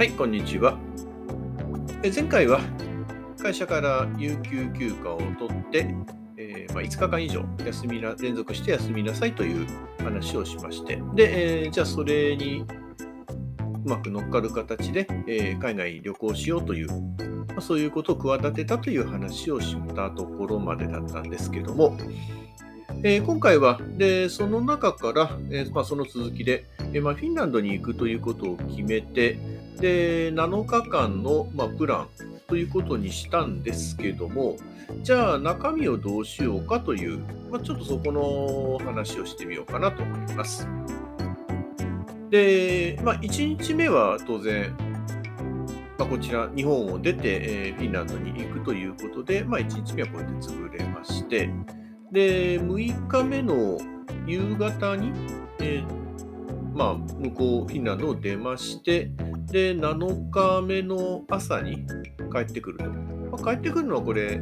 はい、こんにちは。え前回は会社から有給休暇を取って、えーまあ、5日間以上休みな連続して休みなさいという話をしまして、で、えーじゃあそれにうまく乗っかる形で、えー海外旅行しようという、まあそういうことを企てたという話をしたところまでだったんですけども、えー今回はでその中から、えーまあ、その続きで、えまあ、フィンランドに行くということを決めてで7日間の、まあ、プランということにしたんですけどもじゃあ中身をどうしようかという、まあ、ちょっとそこの話をしてみようかなと思います。で、まあ、1日目は当然、まあ、こちら日本を出て、えーフィンランドに行くということで、まあ、1日目はこれで潰れましてで6日目の夕方に、えーまあ、向こうフィンランドを出ましてで7日目の朝に帰ってくると、まあ、帰ってくるのはこれ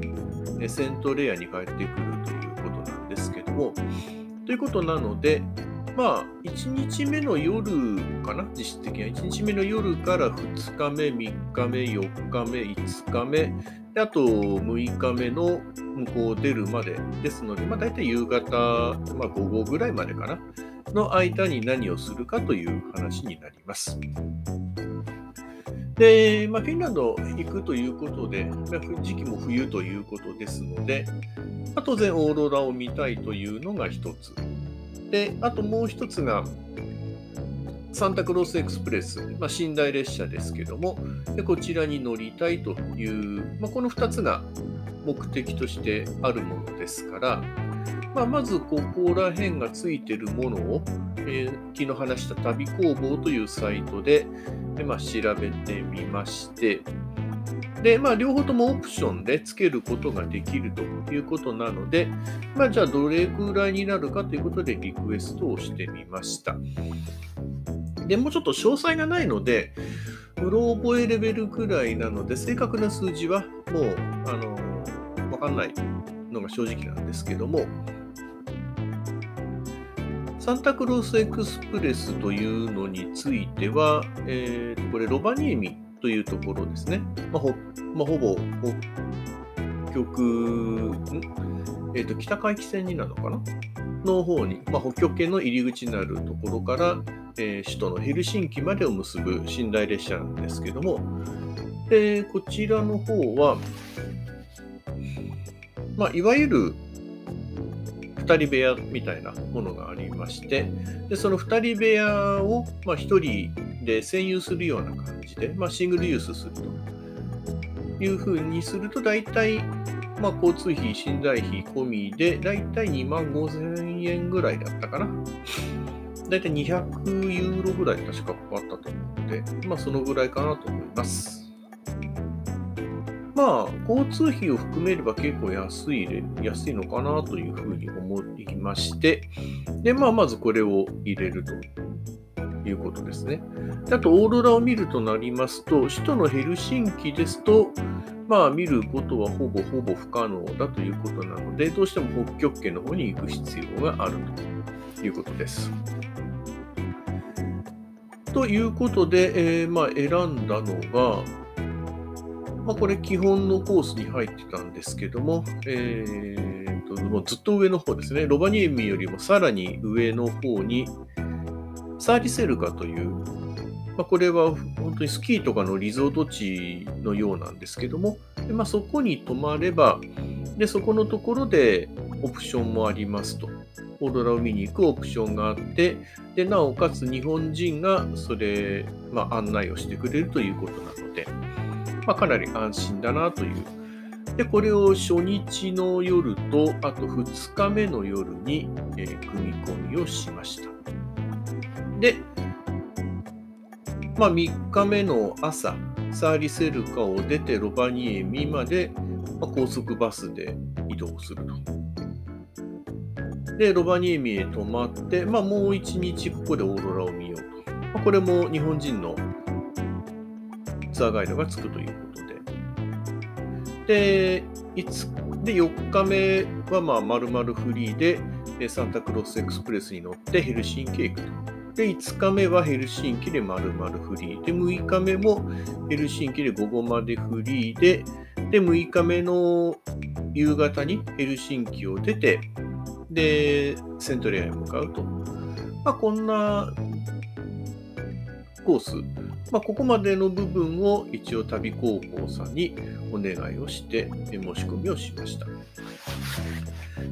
えセントレアに帰ってくるということなんですけども。ということなのでまあ1日目の夜かな実質的には。1日目の夜から2日目3日目4日目5日目。であと6日目の向こう出るまで。ですので、まあ、大体夕方、まあ、午後ぐらいまでかな。の間に何をするかという話になります。で、まあ、フィンランド行くということで、ま時期も冬ということですので、まあ当然オーロラを見たいというのが一つ。で、あともう一つが、サンタクロースエクスプレス、まあ、寝台列車ですけども、でこちらに乗りたいという、まあ、この2つが目的としてあるものですから、まあ、まずここら辺がついてるものを、えー昨日話した旅工房というサイトで、でまあ、調べてみまして、で、まあ、両方ともオプションでつけることができるということなので、まあ、じゃあどれくらいになるかということでリクエストをしてみました。でもうちょっと詳細がないので、うろ覚えレベルくらいなので、正確な数字はもう、あの、わかんないのが正直なんですけども、サンタクロースエクスプレスというのについては、えーこれ、ロバニエミというところですね。まあほまあ、ほぼ北極、えーと北海汽線になるのかな？の方に、まあ、北極圏の入り口になるところから、えー首都のヘルシンキまでを結ぶ寝台列車なんですけども、でこちらの方は、まあ、いわゆる2人部屋みたいなものがありまして、でその2人部屋を、まあ、1人で占有するような感じで、まあ、シングルユースするというふうにすると、大体、まあ、交通費、寝台費込みで、大体2万5千円ぐらいだったかな。大体200ユーロぐらい確かかかったと思うので、まあ、そのぐらいかなと思います。まあ、交通費を含めれば結構安いれ、安いのかなというふうに思いまして、で、まあ、まずこれを入れるということですね。あと、オーロラを見るとなりますと、首都のヘルシンキですと、まあ、見ることはほぼほぼ不可能だということなので、どうしても北極圏の方に行く必要があるということです。ということで、えーまあ、選んだのが、まあ、これ基本のコースに入ってたんですけども、えーともうずっと上の方ですね、ロバニエミよりもさらに上の方に、サーリセルカという、まあ、これは本当にスキーとかのリゾート地のようなんですけども、でまあ、そこに泊まればで、そこのところでオプションもありますと。オーロラを見に行くオプションがあって、でなおかつ日本人がそれ、まあ、案内をしてくれるということなので、まあ、かなり安心だなという。で、これを初日の夜と、あと2日目の夜に、えー組み込みをしました。で、まあ、3日目の朝、サーリセルカを出てロバニエミまで、まあ高速バスで移動すると。で、ロバニエミへ泊まって、まあ、もう1日ここでオーロラを見ようと。まあ、これも日本人のツアーガイドがつくということで。で、で4日目はまあ丸々フリーで、サンタクロースエクスプレスに乗ってヘルシンキへ行くで、5日目はヘルシンキで丸々フリー。で、6日目もヘルシンキで午後までフリーで、で、6日目の夕方にヘルシンキを出て、で、セントレアへ向かうと。まあ、こんなコース、まあ、ここまでの部分を一応旅広報さんにお願いをして申し込みをしました。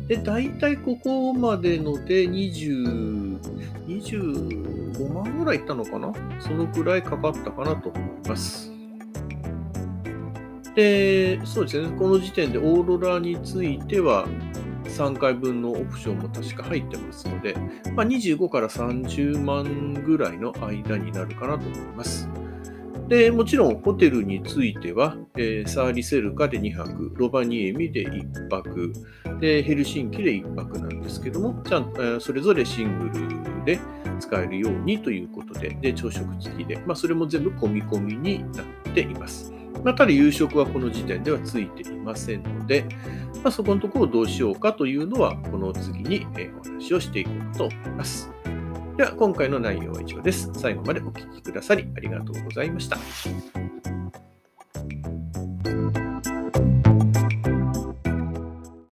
で、大体ここまでので20、25万ぐらいいったのかな？そのくらいかかったかなと思います。で、そうですね、この時点でオーロラについては、3回分のオプションも確か入ってますので、まあ、25から30万ぐらいの間になるかなと思います。で、もちろんホテルについては、えー、サーリセルカで2泊、ロバニエミで1泊、で、ヘルシンキで1泊なんですけども、ちゃん、えー、それぞれシングルで使えるようにということで、で、朝食付きで、まあ、それも全部込み込みになっています。まあ、ただ夕食はこの時点ではついていませんので、まあ、そこのところをどうしようかというのは、この次にお話をしていこうかと思います。では、今回の内容は以上です。最後までお聴きくださりありがとうございました。